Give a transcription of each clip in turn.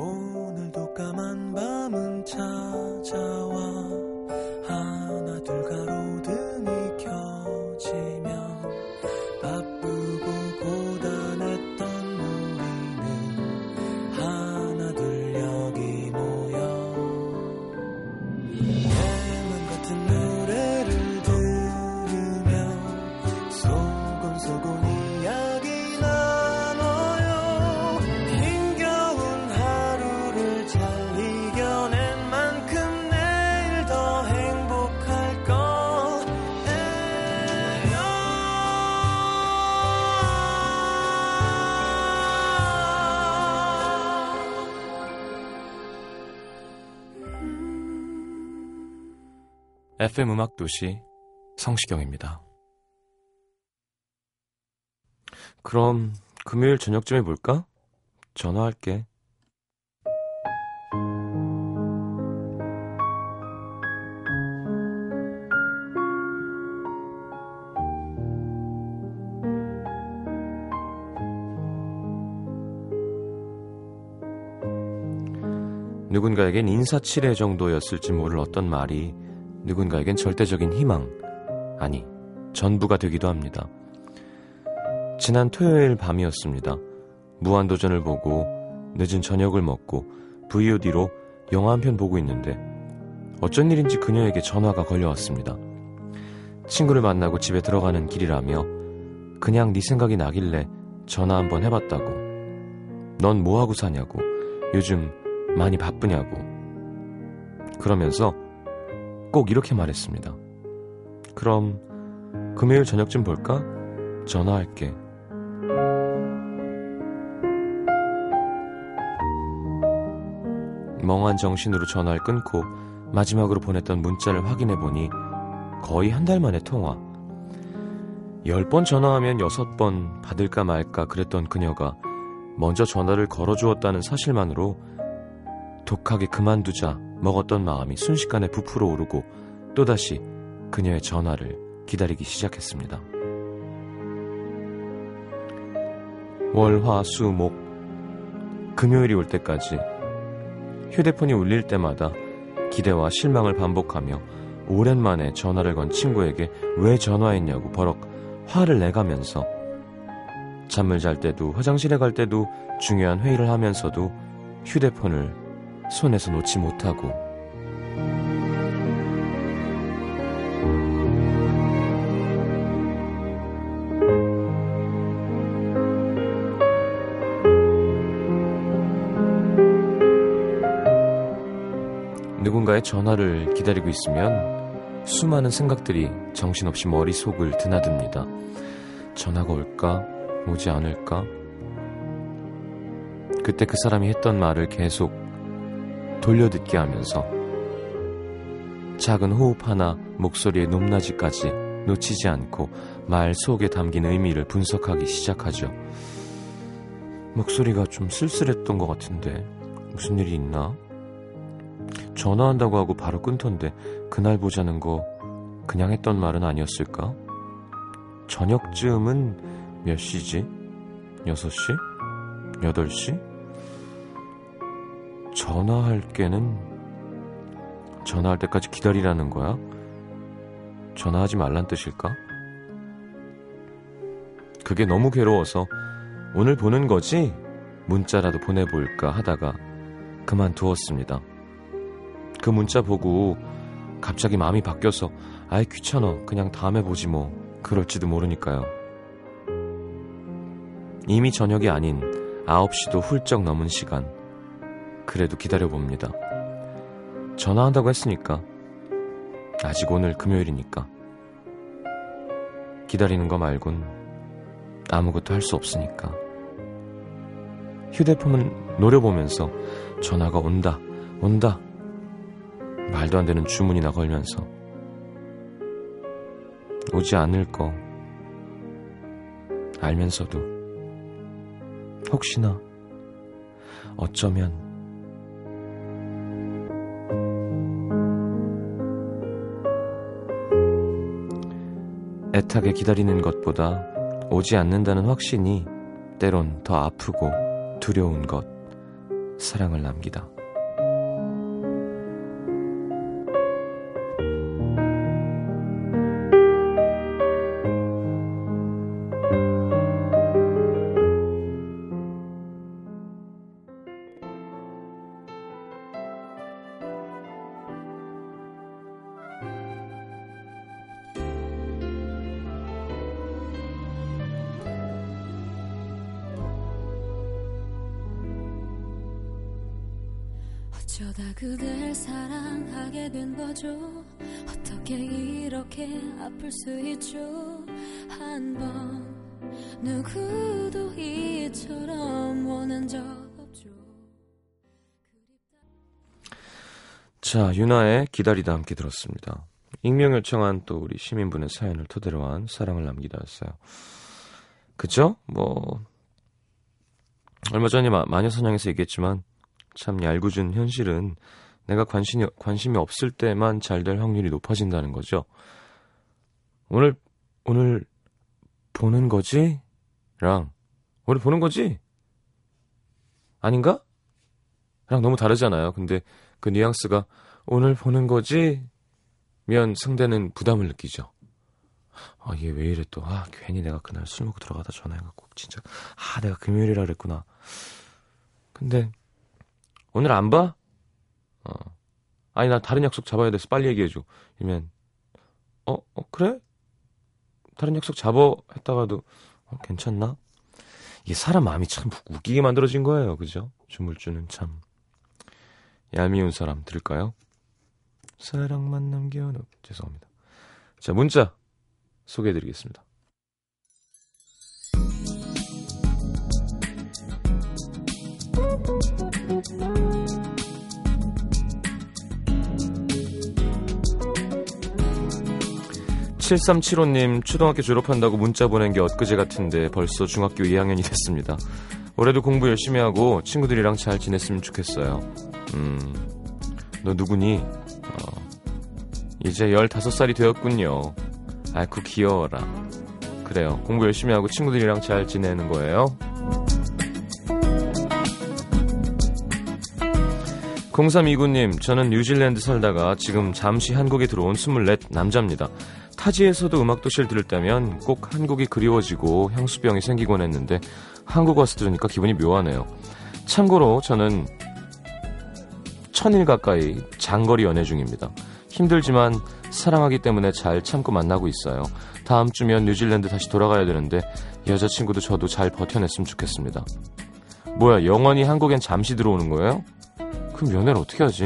오늘도 까만 밤은 찾아와. 하나 둘가 FM 음악 도시 성시경입니다. 그럼 금요일 저녁쯤에 볼까? 전화할게. 누군가에겐 인사치레 정도였을지 모를 어떤 말이 누군가에겐 절대적인 희망, 아니, 전부가 되기도 합니다. 지난 토요일 밤이었습니다. 무한도전을 보고 늦은 저녁을 먹고 VOD로 영화 한 편 보고 있는데 어쩐 일인지 그녀에게 전화가 걸려왔습니다. 친구를 만나고 집에 들어가는 길이라며 그냥 네 생각이 나길래 전화 한번 해봤다고. 넌 뭐하고 사냐고. 요즘 많이 바쁘냐고. 그러면서 꼭 이렇게 말했습니다. 그럼 금요일 저녁쯤 볼까? 전화할게. 멍한 정신으로 전화를 끊고 마지막으로 보냈던 문자를 확인해 보니 거의 한 달 만에 통화. 열 번 전화하면 여섯 번 받을까 말까 그랬던 그녀가 먼저 전화를 걸어주었다는 사실만으로 독하게 그만두자 먹었던 마음이 순식간에 부풀어 오르고 또다시 그녀의 전화를 기다리기 시작했습니다. 월, 화, 수, 목, 금요일이 올 때까지 휴대폰이 울릴 때마다 기대와 실망을 반복하며 오랜만에 전화를 건 친구에게 왜 전화했냐고 버럭 화를 내가면서 잠을 잘 때도 화장실에 갈 때도 중요한 회의를 하면서도 휴대폰을 손에서 놓지 못하고 누군가의 전화를 기다리고 있으면 수많은 생각들이 정신없이 머릿속을 드나듭니다. 전화가 올까? 오지 않을까? 그때 그 사람이 했던 말을 계속 돌려듣게 하면서 작은 호흡 하나 목소리의 높낮이까지 놓치지 않고 말 속에 담긴 의미를 분석하기 시작하죠. 목소리가 좀 쓸쓸했던 것 같은데 무슨 일이 있나? 전화한다고 하고 바로 끊던데 그날 보자는 거 그냥 했던 말은 아니었을까? 저녁쯤은 몇 시지? 6시? 8시? 전화할 게는 전화할 때까지 기다리라는 거야? 전화하지 말란 뜻일까? 그게 너무 괴로워서 오늘 보는 거지? 문자라도 보내볼까 하다가 그만두었습니다. 그 문자 보고 갑자기 마음이 바뀌어서 아이 귀찮아 그냥 다음에 보지 뭐 그럴지도 모르니까요. 이미 저녁이 아닌 9시도 훌쩍 넘은 시간 그래도 기다려봅니다. 전화한다고 했으니까. 아직 오늘 금요일이니까. 기다리는 거 말곤 아무것도 할 수 없으니까. 휴대폰은 노려보면서 전화가 온다 온다. 말도 안 되는 주문이나 걸면서. 오지 않을 거 알면서도. 혹시나 어쩌면 애타게 기다리는 것보다 오지 않는다는 확신이 때론 더 아프고 두려운 것 사랑을 남기다. 어쩌다 그댈 사랑하게 된 거죠 어떻게 이렇게 아플 수 있죠 한 번 누구도 이처럼 원한 적 없죠 자, 유나의 기다리다 함께 들었습니다. 익명 요청한 또 우리 시민분의 사연을 토대로 한 사랑을 남기다였어요. 그죠? 뭐 얼마 전에 마, 마녀사냥에서 얘기했지만 참 얄궂은 현실은 내가 관심이, 관심이 없을 때만 잘 될 확률이 높아진다는 거죠. 오늘, 오늘 보는 거지? 랑, 오늘 보는 거지? 아닌가? 랑 너무 다르잖아요. 근데 그 뉘앙스가 오늘 보는 거지? 면 상대는 부담을 느끼죠. 아, 얘 왜 이래 또. 아, 괜히 내가 그날 술 먹고 들어가다 전화해갖고, 진짜. 아, 내가 금요일이라 그랬구나. 근데, 오늘 안 봐? 어. 아니, 나 다른 약속 잡아야 돼서 빨리 얘기해줘. 이면, 어, 어, 그래? 다른 약속 잡어? 했다가도, 어, 괜찮나? 이게 사람 마음이 참 웃기게 만들어진 거예요. 그죠? 주물주는 참. 얄미운 사람 들을까요? 사랑만 남겨놓, 죄송합니다. 자, 문자 소개해드리겠습니다. 7375님, 초등학교 졸업한다고 문자 보낸 게 엊그제 같은데 벌써 중학교 2학년이 됐습니다. 올해도 공부 열심히 하고 친구들이랑 잘 지냈으면 좋겠어요. 음, 너 누구니? 어, 이제 15살이 되었군요. 아이쿠, 귀여워라. 그래요. 공부 열심히 하고 친구들이랑 잘 지내는 거예요. 0329님, 저는 뉴질랜드 살다가 지금 잠시 한국에 들어온 24 남자입니다. 타지에서도 음악도시를 들을 때면 꼭 한국이 그리워지고 향수병이 생기곤 했는데 한국 와서 들으니까 기분이 묘하네요. 참고로 저는 천일 가까이 장거리 연애 중입니다. 힘들지만 사랑하기 때문에 잘 참고 만나고 있어요. 다음 주면 뉴질랜드 다시 돌아가야 되는데 여자친구도 저도 잘 버텨냈으면 좋겠습니다. 뭐야, 영원히 한국엔 잠시 들어오는 거예요? 그럼 연애를 어떻게 하지?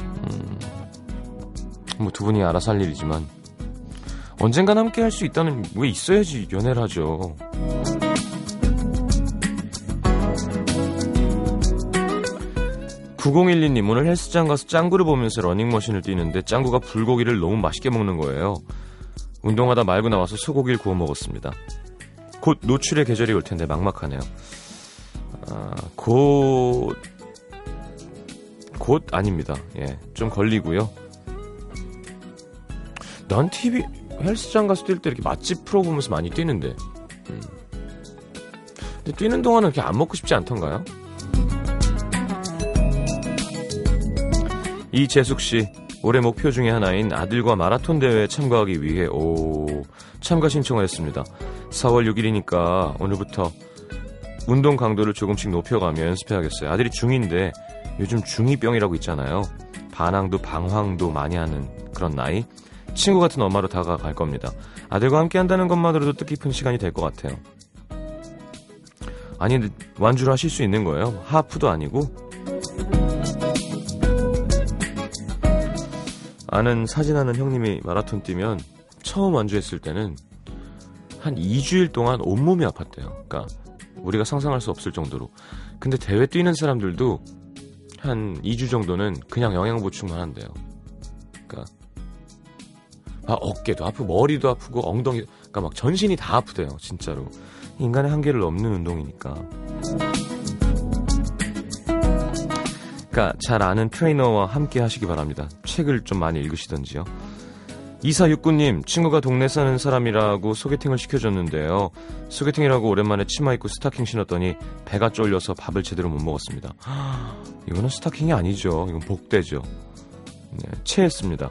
음, 뭐 두 분이 알아서 할 일이지만 언젠간 함께 할 수 있다는 왜 있어야지 연애를 하죠. 9012님 오늘 헬스장 가서 짱구를 보면서 러닝머신을 뛰는데 짱구가 불고기를 너무 맛있게 먹는 거예요. 운동하다 말고 나와서 소고기를 구워 먹었습니다. 곧 노출의 계절이 올 텐데 막막하네요. 아, 곧, 곧 아닙니다. 예, 좀 걸리고요. 난 TV 헬스장 가서 뛸 때 이렇게 맛집 프로 보면서 많이 뛰는데. 음. 근데 뛰는 동안은 이렇게 안 먹고 싶지 않던가요? 이재숙 씨, 올해 목표 중에 하나인 아들과 마라톤 대회에 참가하기 위해 오 참가 신청을 했습니다. 4월 6일이니까 오늘부터 운동 강도를 조금씩 높여가며 연습해야겠어요. 아들이 중2인데 요즘 중2병이라고 있잖아요. 반항도 방황도 많이 하는 그런 나이. 친구 같은 엄마로 다가갈 겁니다. 아들과 함께 한다는 것만으로도 뜻깊은 시간이 될 것 같아요. 아니, 완주를 하실 수 있는 거예요. 하프도 아니고. 아는 사진하는 형님이 마라톤 뛰면 처음 완주했을 때는 한 2주일 동안 온몸이 아팠대요. 그러니까 우리가 상상할 수 없을 정도로. 근데 대회 뛰는 사람들도 한 2주 정도는 그냥 영양 보충만 한대요. 그러니까 아, 어깨도 아프고 머리도 아프고 엉덩이 그러니까 막 전신이 다 아프대요. 진짜로. 인간의 한계를 넘는 운동이니까. 그러니까 잘 아는 트레이너와 함께 하시기 바랍니다. 책을 좀 많이 읽으시던지요. 2469님, 친구가 동네 사는 사람이라고 소개팅을 시켜줬는데요. 소개팅이라고 오랜만에 치마 입고 스타킹 신었더니 배가 쫄려서 밥을 제대로 못 먹었습니다. 이거는 스타킹이 아니죠. 이건 복대죠. 네, 체했습니다.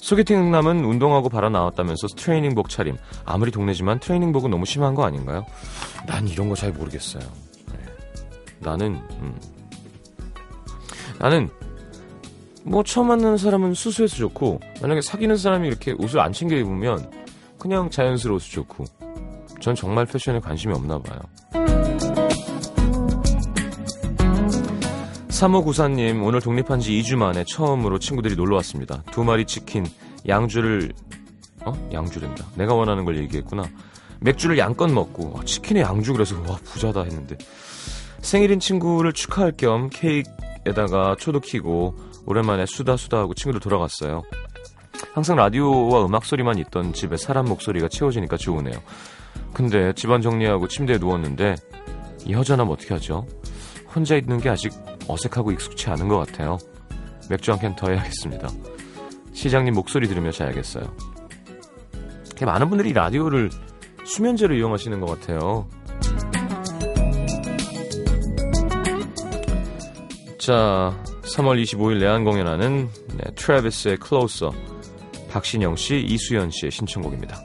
소개팅 남은 운동하고 바라 나왔다면서 트레이닝복 차림. 아무리 동네지만 트레이닝복은 너무 심한 거 아닌가요? 난 이런 거 잘 모르겠어요. 네. 나는 음. 나는 뭐 처음 만나는 사람은 수수해서 좋고 만약에 사귀는 사람이 이렇게 옷을 안 챙겨 입으면 그냥 자연스러워서 좋고 전 정말 패션에 관심이 없나 봐요. 3594님 오늘 독립한 지 2주 만에 처음으로 친구들이 놀러 왔습니다. 두 마리 치킨, 양주를 어? 양주된다. 내가 원하는 걸 얘기했구나. 맥주를 양껏 먹고 어, 치킨에 양주 그래서 와 부자다 했는데 생일인 친구를 축하할 겸 케이크에다가 초도 키고 오랜만에 수다 수다하고 친구들 돌아갔어요. 항상 라디오와 음악 소리만 있던 집에 사람 목소리가 채워지니까 좋으네요. 근데 집안 정리하고 침대에 누웠는데 이 여자남 어떻게 하죠? 혼자 있는 게 아직 어색하고 익숙치 않은 것 같아요. 맥주 한 캔 더 해야겠습니다. 시장님 목소리 들으며 자야겠어요. 많은 분들이 라디오를 수면제로 이용하시는 것 같아요. 자, 3월 25일 내한 공연하는 네, 트래비스의 Closer 박신영 씨, 이수연 씨의 신청곡입니다.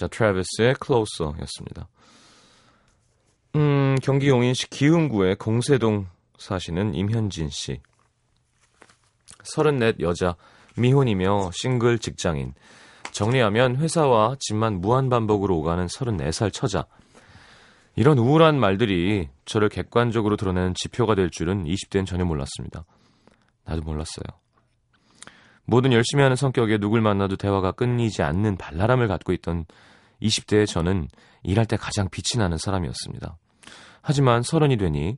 자, 트래비스의 Closer 였습니다. 음, 경기 용인시 기흥구의 공세동 사시는 임현진 씨. 34 여자, 미혼이며 싱글 직장인. 정리하면 회사와 집만 무한 반복으로 오가는 34살 처자. 이런 우울한 말들이 저를 객관적으로 드러내는 지표가 될 줄은 20대엔 전혀 몰랐습니다. 나도 몰랐어요. 뭐든 열심히 하는 성격에 누굴 만나도 대화가 끊이지 않는 발랄함을 갖고 있던 20대의 저는 일할 때 가장 빛이 나는 사람이었습니다. 하지만 서른이 되니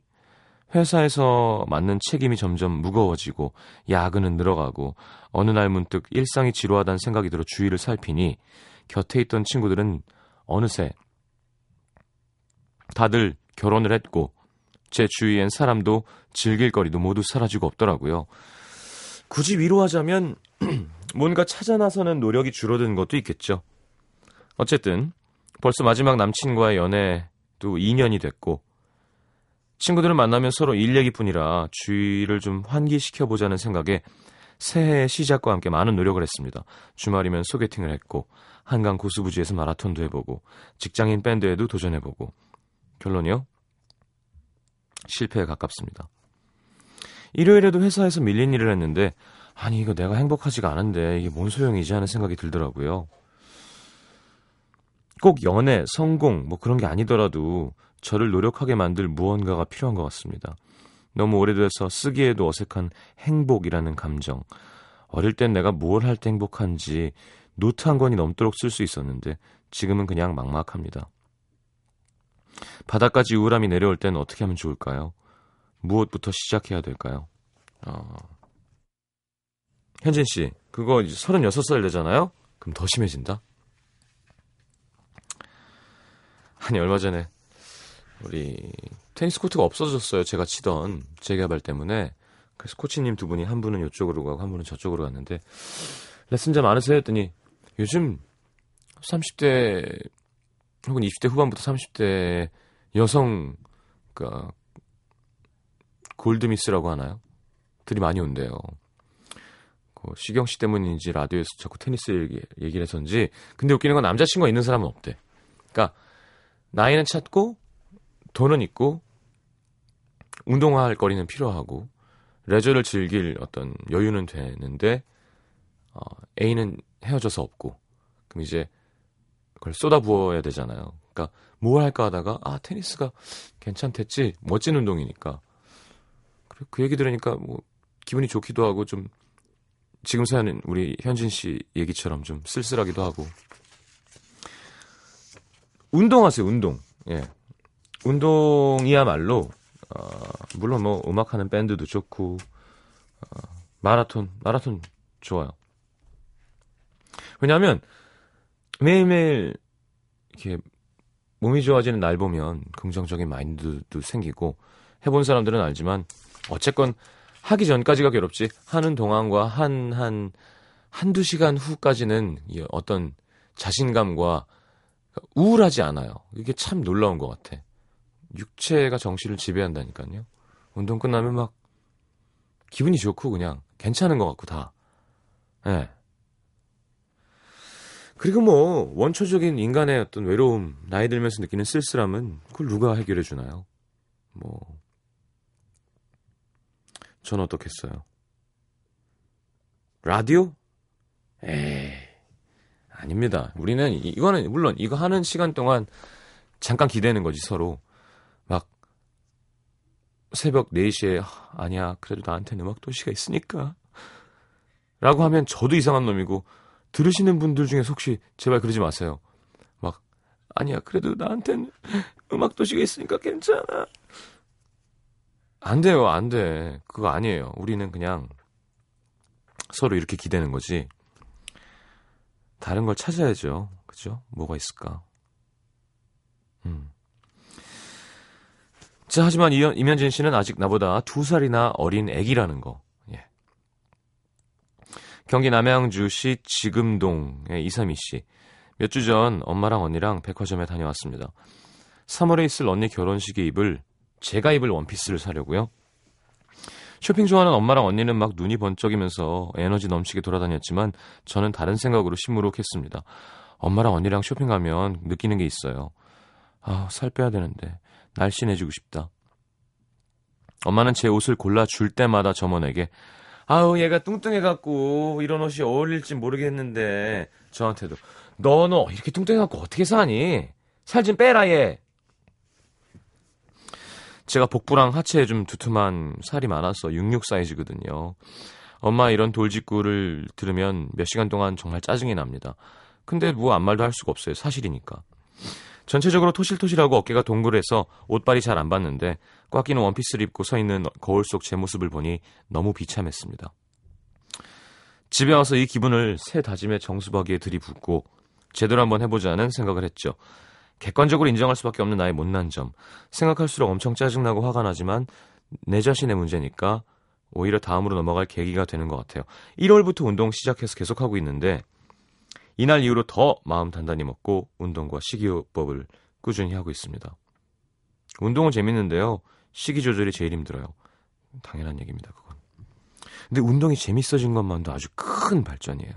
회사에서 맡는 책임이 점점 무거워지고 야근은 늘어가고 어느 날 문득 일상이 지루하다는 생각이 들어 주위를 살피니 곁에 있던 친구들은 어느새 다들 결혼을 했고 제 주위엔 사람도 즐길 거리도 모두 사라지고 없더라고요. 굳이 위로하자면 뭔가 찾아 나서는 노력이 줄어든 것도 있겠죠. 어쨌든 벌써 마지막 남친과의 연애도 2년이 됐고 친구들을 만나면 서로 일 얘기뿐이라 주위를 좀 환기시켜 보자는 생각에 새해 시작과 함께 많은 노력을 했습니다. 주말이면 소개팅을 했고 한강 고수부지에서 마라톤도 해보고 직장인 밴드에도 도전해보고 결론이요? 실패에 가깝습니다. 일요일에도 회사에서 밀린 일을 했는데 아니 이거 내가 행복하지가 않은데 이게 뭔 소용이지 하는 생각이 들더라고요. 꼭 연애, 성공, 뭐 그런 게 아니더라도 저를 노력하게 만들 무언가가 필요한 것 같습니다. 너무 오래돼서 쓰기에도 어색한 행복이라는 감정. 어릴 땐 내가 뭘 할 때 행복한지 노트 한 권이 넘도록 쓸 수 있었는데 지금은 그냥 막막합니다. 바닥까지 우울함이 내려올 땐 어떻게 하면 좋을까요? 무엇부터 시작해야 될까요? 어... 현진 씨, 그거 36살 되잖아요? 그럼 더 심해진다? 아니 얼마 전에 우리 테니스 코트가 없어졌어요. 제가 치던 재개발 때문에. 그래서 코치님 두 분이 한 분은 이쪽으로 가고 한 분은 저쪽으로 갔는데 레슨자 많으세요 했더니 요즘 30대 혹은 20대 후반부터 30대 여성 그니까 골드미스라고 하나요? 들이 많이 온대요. 그 시경 씨 때문인지 라디오에서 자꾸 테니스 얘기, 얘기를 해서인지 근데 웃기는 건 남자친구가 있는 사람은 없대. 그러니까 나이는 찾고 돈은 있고 운동할 거리는 필요하고 레저를 즐길 어떤 여유는 되는데 어, A는 헤어져서 없고 그럼 이제 그걸 쏟아부어야 되잖아요. 그러니까 뭘 할까 하다가 아 테니스가 괜찮댔지 멋진 운동이니까 그 얘기 들으니까 뭐 기분이 좋기도 하고 좀 지금 사연은 우리 현진 씨 얘기처럼 좀 쓸쓸하기도 하고. 운동하세요 운동. 예. 운동이야말로 어, 물론 뭐 음악하는 밴드도 좋고 어, 마라톤 마라톤 좋아요. 왜냐하면 매일매일 이렇게 몸이 좋아지는 날 보면 긍정적인 마인드도 생기고 해본 사람들은 알지만 어쨌건 하기 전까지가 괴롭지 하는 동안과 한 한 한두 시간 후까지는 어떤 자신감과 우울하지 않아요. 이게 참 놀라운 것 같아. 육체가 정신을 지배한다니까요. 운동 끝나면 막 기분이 좋고 그냥 괜찮은 것 같고 다. 예. 네. 그리고 뭐 원초적인 인간의 어떤 외로움, 나이 들면서 느끼는 쓸쓸함은 그걸 누가 해결해 주나요? 뭐 저는 어떻겠어요? 라디오? 에이, 아닙니다. 우리는 이거는 물론 이거 하는 시간 동안 잠깐 기대는 거지 서로 막 새벽 4시에 아니야 그래도 나한테는 음악 도시가 있으니까 라고 하면 저도 이상한 놈이고 들으시는 분들 중에 혹시 제발 그러지 마세요. 막 아니야 그래도 나한테는 음악 도시가 있으니까 괜찮아. 안 돼요, 안 돼. 그거 아니에요. 우리는 그냥 서로 이렇게 기대는 거지. 다른 걸 찾아야죠. 그죠? 뭐가 있을까? 음. 자, 하지만 이면진 씨는 아직 나보다 두 살이나 어린 애기라는 거. 경기 남양주시 지금동의 이삼희 씨. 몇 주 전 엄마랑 언니랑 백화점에 다녀왔습니다. 3월에 있을 언니 결혼식에 입을 제가 입을 원피스를 사려고요. 쇼핑 좋아하는 엄마랑 언니는 막 눈이 번쩍이면서 에너지 넘치게 돌아다녔지만 저는 다른 생각으로 시무룩했습니다. 엄마랑 언니랑 쇼핑 가면 느끼는 게 있어요. 아, 살 빼야 되는데 날씬해지고 싶다. 엄마는 제 옷을 골라 줄 때마다 점원에게 아우 얘가 뚱뚱해 갖고 이런 옷이 어울릴지 모르겠는데 저한테도 너 너 이렇게 뚱뚱해 갖고 어떻게 사니? 살 좀 빼라 얘. 제가 복부랑 하체에 좀 두툼한 살이 많아서 66 사이즈거든요. 엄마 이런 돌직구를 들으면 몇 시간 동안 정말 짜증이 납니다. 근데 뭐 아무 말도 할 수가 없어요. 사실이니까. 전체적으로 토실토실하고 어깨가 동그래서 옷발이 잘안 받는데 꽉 끼는 원피스를 입고 서 있는 거울 속 제 모습을 보니 너무 비참했습니다. 집에 와서 이 기분을 새 다짐에 정수박이에 들이붓고 제대로 한번 해보자는 생각을 했죠. 객관적으로 인정할 수밖에 없는 나의 못난 점. 생각할수록 엄청 짜증나고 화가 나지만 내 자신의 문제니까 오히려 다음으로 넘어갈 계기가 되는 것 같아요. 1월부터 운동 시작해서 계속하고 있는데 이날 이후로 더 마음 단단히 먹고 운동과 식이요법을 꾸준히 하고 있습니다. 운동은 재밌는데요. 식이 조절이 제일 힘들어요. 당연한 얘기입니다, 그건. 근데 운동이 재밌어진 것만도 아주 큰 발전이에요.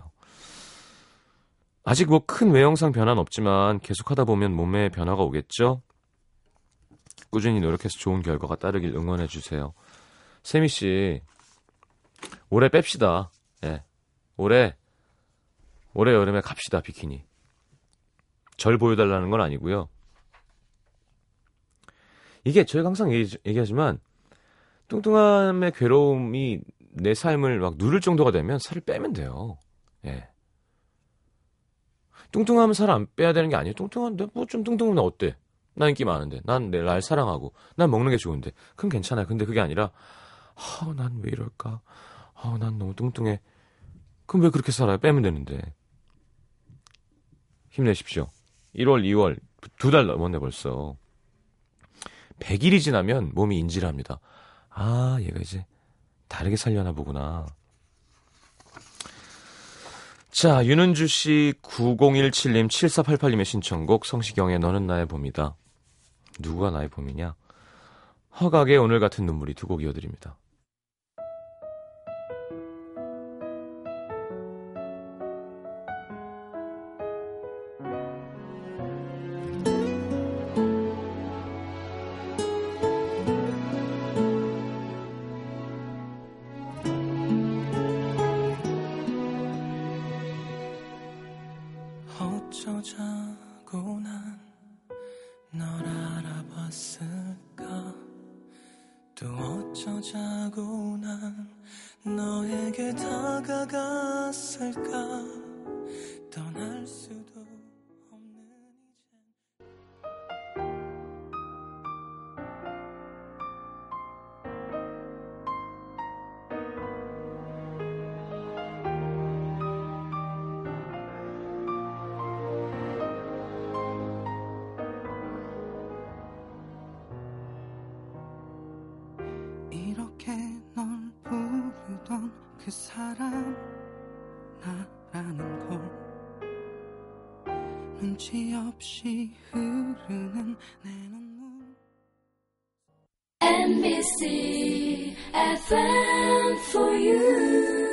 아직 뭐 큰 외형상 변화는 없지만 계속 하다 보면 몸에 변화가 오겠죠? 꾸준히 노력해서 좋은 결과가 따르길 응원해 주세요. 세미 씨, 올해 뺍시다. 예. 올해 올해 여름에 갑시다 비키니. 절 보여달라는 건 아니고요. 이게 저희가 항상 얘기, 얘기하지만 뚱뚱함의 괴로움이 내 삶을 막 누를 정도가 되면 살을 빼면 돼요. 예. 뚱뚱하면 살 안 빼야 되는 게 아니에요. 뚱뚱한데 뭐 좀 뚱뚱하면 어때? 난 인기 많은데, 난내날 사랑하고, 난 먹는 게 좋은데, 그럼 괜찮아요. 근데 그게 아니라, 아, 난 왜 이럴까? 아, 난 너무 뚱뚱해. 그럼 왜 그렇게 살아요? 빼면 되는데. 힘내십시오. 1월, 2월 두 달 넘었네 벌써. 100일이 지나면 몸이 인지를 합니다. 아, 얘가 이제 다르게 살려나 보구나. 자, 윤은주 씨 9017님 7488님의 신청곡 성시경의 너는 나의 봄이다. 누가 나의 봄이냐? 허각의 오늘 같은 눈물이 두 곡 이어드립니다. 눈치 없이 흐르는 내 눈물 NBC FM for you.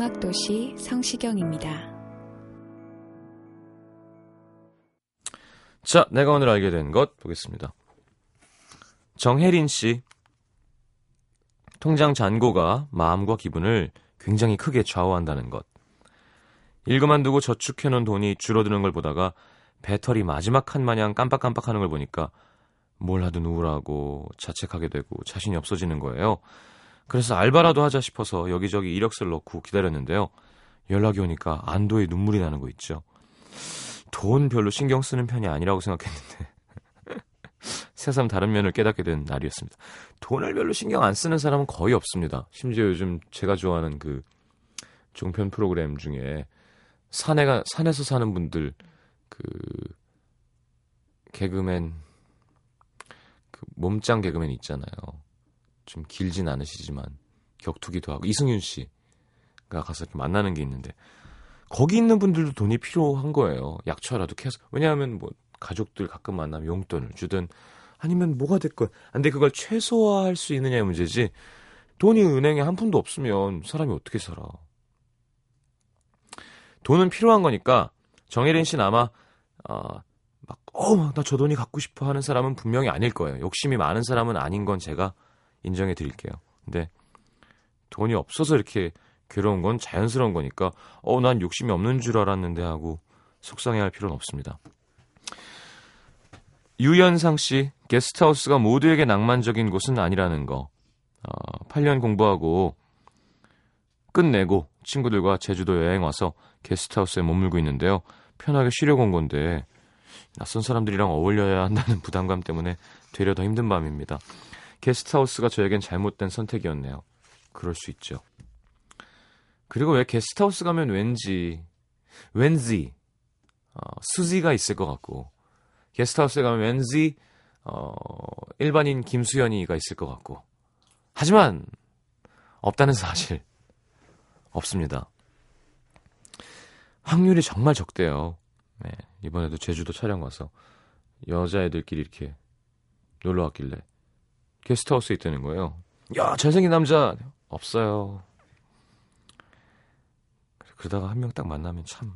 음악도시 성시경입니다. 자, 내가 오늘 알게 된 것 보겠습니다. 정혜린 씨. 통장 잔고가 마음과 기분을 굉장히 크게 좌우한다는 것. 일 그만두고 저축해놓은 돈이 줄어드는 걸 보다가 배터리 마지막 칸 마냥 깜빡깜빡하는 걸 보니까 뭘 하든 우울하고 자책하게 되고 자신이 없어지는 거예요. 그래서 알바라도 하자 싶어서 여기저기 이력서를 넣고 기다렸는데요. 연락이 오니까 안도의 눈물이 나는 거 있죠. 돈 별로 신경 쓰는 편이 아니라고 생각했는데 새삼 다른 면을 깨닫게 된 날이었습니다. 돈을 별로 신경 안 쓰는 사람은 거의 없습니다. 심지어 요즘 제가 좋아하는 그 종편 프로그램 중에 산에가 산에서 사는 분들 그 개그맨 그 몸짱 개그맨 있잖아요. 좀 길진 않으시지만 격투기도 하고 이승윤 씨가 가서 이렇게 만나는 게 있는데 거기 있는 분들도 돈이 필요한 거예요. 약초라도 캐서. 왜냐하면 뭐 가족들 가끔 만나면 용돈을 주든 아니면 뭐가 됐건. 근데 그걸 최소화할 수 있느냐의 문제지 돈이 은행에 한 푼도 없으면 사람이 어떻게 살아? 돈은 필요한 거니까 정혜린 씨는 아마 어, 막 어 나 저 돈이 갖고 싶어 하는 사람은 분명히 아닐 거예요. 욕심이 많은 사람은 아닌 건 제가 인정해 드릴게요 근데 돈이 없어서 이렇게 괴로운 건 자연스러운 거니까 어 난 욕심이 없는 줄 알았는데 하고 속상해할 필요는 없습니다 유연상 씨, 게스트하우스가 모두에게 낭만적인 곳은 아니라는 거. 어, 8년 공부하고 끝내고 친구들과 제주도 여행 와서 게스트하우스에 머물고 있는데요. 편하게 쉬려고 온 건데 낯선 사람들이랑 어울려야 한다는 부담감 때문에 되려 더 힘든 밤입니다. 게스트하우스가 저에겐 잘못된 선택이었네요. 그럴 수 있죠. 그리고 왜 게스트하우스 가면 왠지 왠지 어, 수지가 있을 것 같고 게스트하우스에 가면 왠지 어, 일반인 김수현이가 있을 것 같고 하지만 없다는 사실 없습니다. 확률이 정말 적대요. 네, 이번에도 제주도 촬영 가서 여자애들끼리 이렇게 놀러 왔길래 게스트하우스에 있다는 거예요. 야 잘생긴 남자 없어요. 그러다가 한 명 딱 만나면 참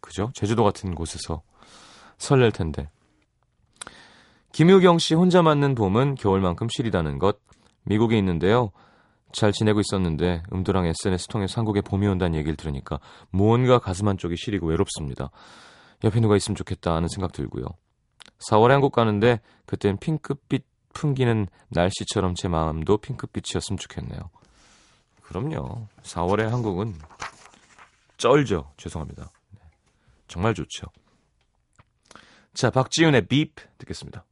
그죠? 제주도 같은 곳에서 설렐 텐데. 김유경 씨 혼자 맞는 봄은 겨울만큼 시리다는 것. 미국에 있는데요. 잘 지내고 있었는데 음도랑 SNS 통해서 한국에 봄이 온다는 얘기를 들으니까 무언가 가슴 한쪽이 시리고 외롭습니다. 옆에 누가 있으면 좋겠다 하는 생각 들고요. 4월에 한국 가는데 그땐 핑크빛 풍기는 날씨처럼 제 마음도 핑크빛이었으면 좋겠네요. 그럼요. 4월에 한국은 쩔죠. 죄송합니다. 네. 정말 좋죠. 자, 박지윤의 빕 듣겠습니다.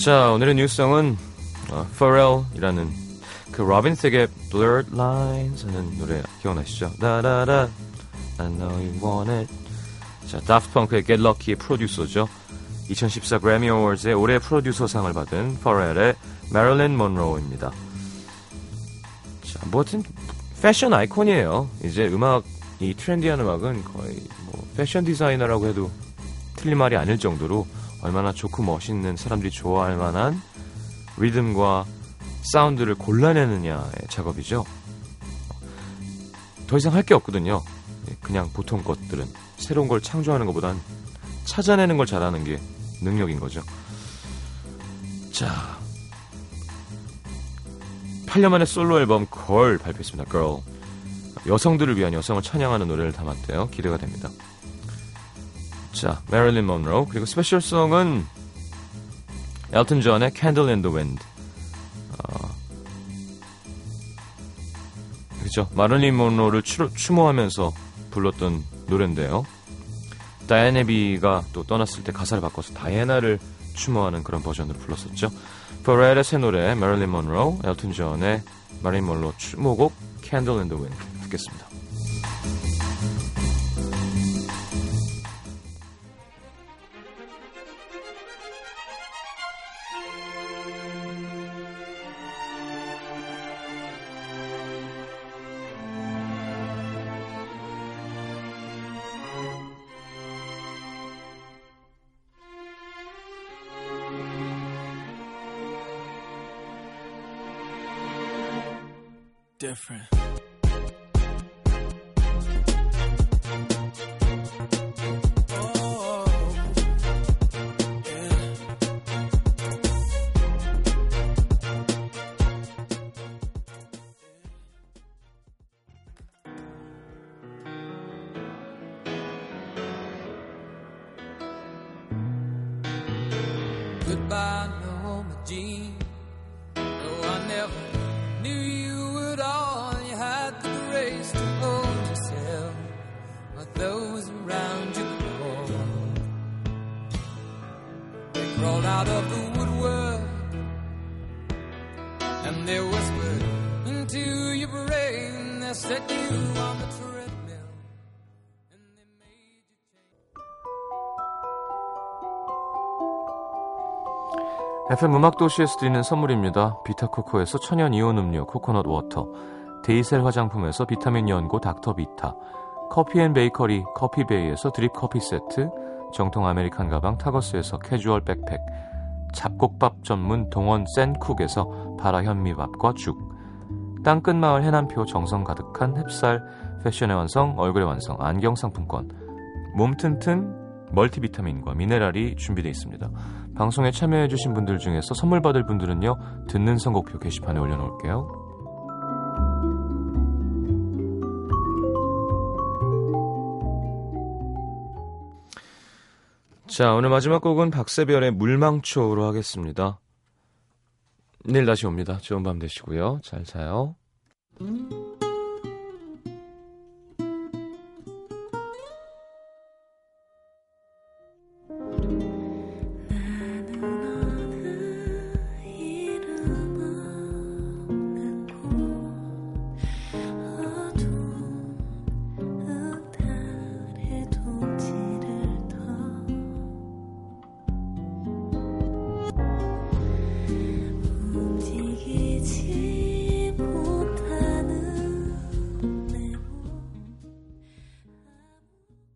자, 오늘의 뉴스성은 어, Pharrell이라는 그 로빈 색의 Blurred Lines 하는 노래 기억나시죠? 다다다 I know you want it 자, 다프트 펑크의 Get Lucky의 프로듀서죠. 2014 그래미 어워즈의 올해 프로듀서상을 받은 Pharrell의 Marilyn Monroe입니다. 자, 뭐 하여튼 패션 아이콘이에요. 이제 음악, 이 트렌디한 음악은 거의 뭐 패션 디자이너라고 해도 틀린 말이 아닐 정도로 얼마나 좋고 멋있는 사람들이 좋아할 만한 리듬과 사운드를 골라내느냐의 작업이죠. 더 이상 할 게 없거든요. 그냥 보통 것들은 새로운 걸 창조하는 것보단 찾아내는 걸 잘하는 게 능력인 거죠. 자, 8년 만에 솔로 앨범 걸 발표했습니다. Girl. 여성들을 위한 여성을 찬양하는 노래를 담았대요. 기대가 됩니다. 자, 메릴린 먼로 그리고 스페셜송은 엘튼 존의 Candle in the Wind. 어, 그죠? 마릴린 먼로를 추, 추모하면서 불렀던 노래인데요. 다이애나비가 또 떠났을 때 가사를 바꿔서 다이애나를 추모하는 그런 버전으로 불렀었죠. 퍼렐의 새 노래 메릴린 먼로, 엘튼 존의 마릴린 먼로 추모곡 Candle in the Wind 듣겠습니다. Different. Out of the woodwork and they whispered into your brain. They set you on the you change. FM 음악도시에서 드리는 선물입니다. 비타코코에서 천연 이온 음료 코코넛 워터, 데이셀 화장품에서 비타민 연고 닥터비타, 커피앤베이커리 커피베이에서 드립 커피 세트, 정통 아메리칸 가방 타거스에서 캐주얼 백팩, 잡곡밥 전문 동원 센쿡에서 바라 현미밥과 죽, 땅끝 마을 해남표 정성 가득한 햅쌀 패션의 완성 얼굴의 완성 안경 상품권, 몸 튼튼 멀티비타민과 미네랄이 준비되어 있습니다. 방송에 참여해주신 분들 중에서 선물 받을 분들은요, 듣는 선곡표 게시판에 올려놓을게요. 자, 오늘 마지막 곡은 박세별의 물망초로 하겠습니다. 내일 다시 옵니다. 좋은 밤 되시고요. 잘 자요.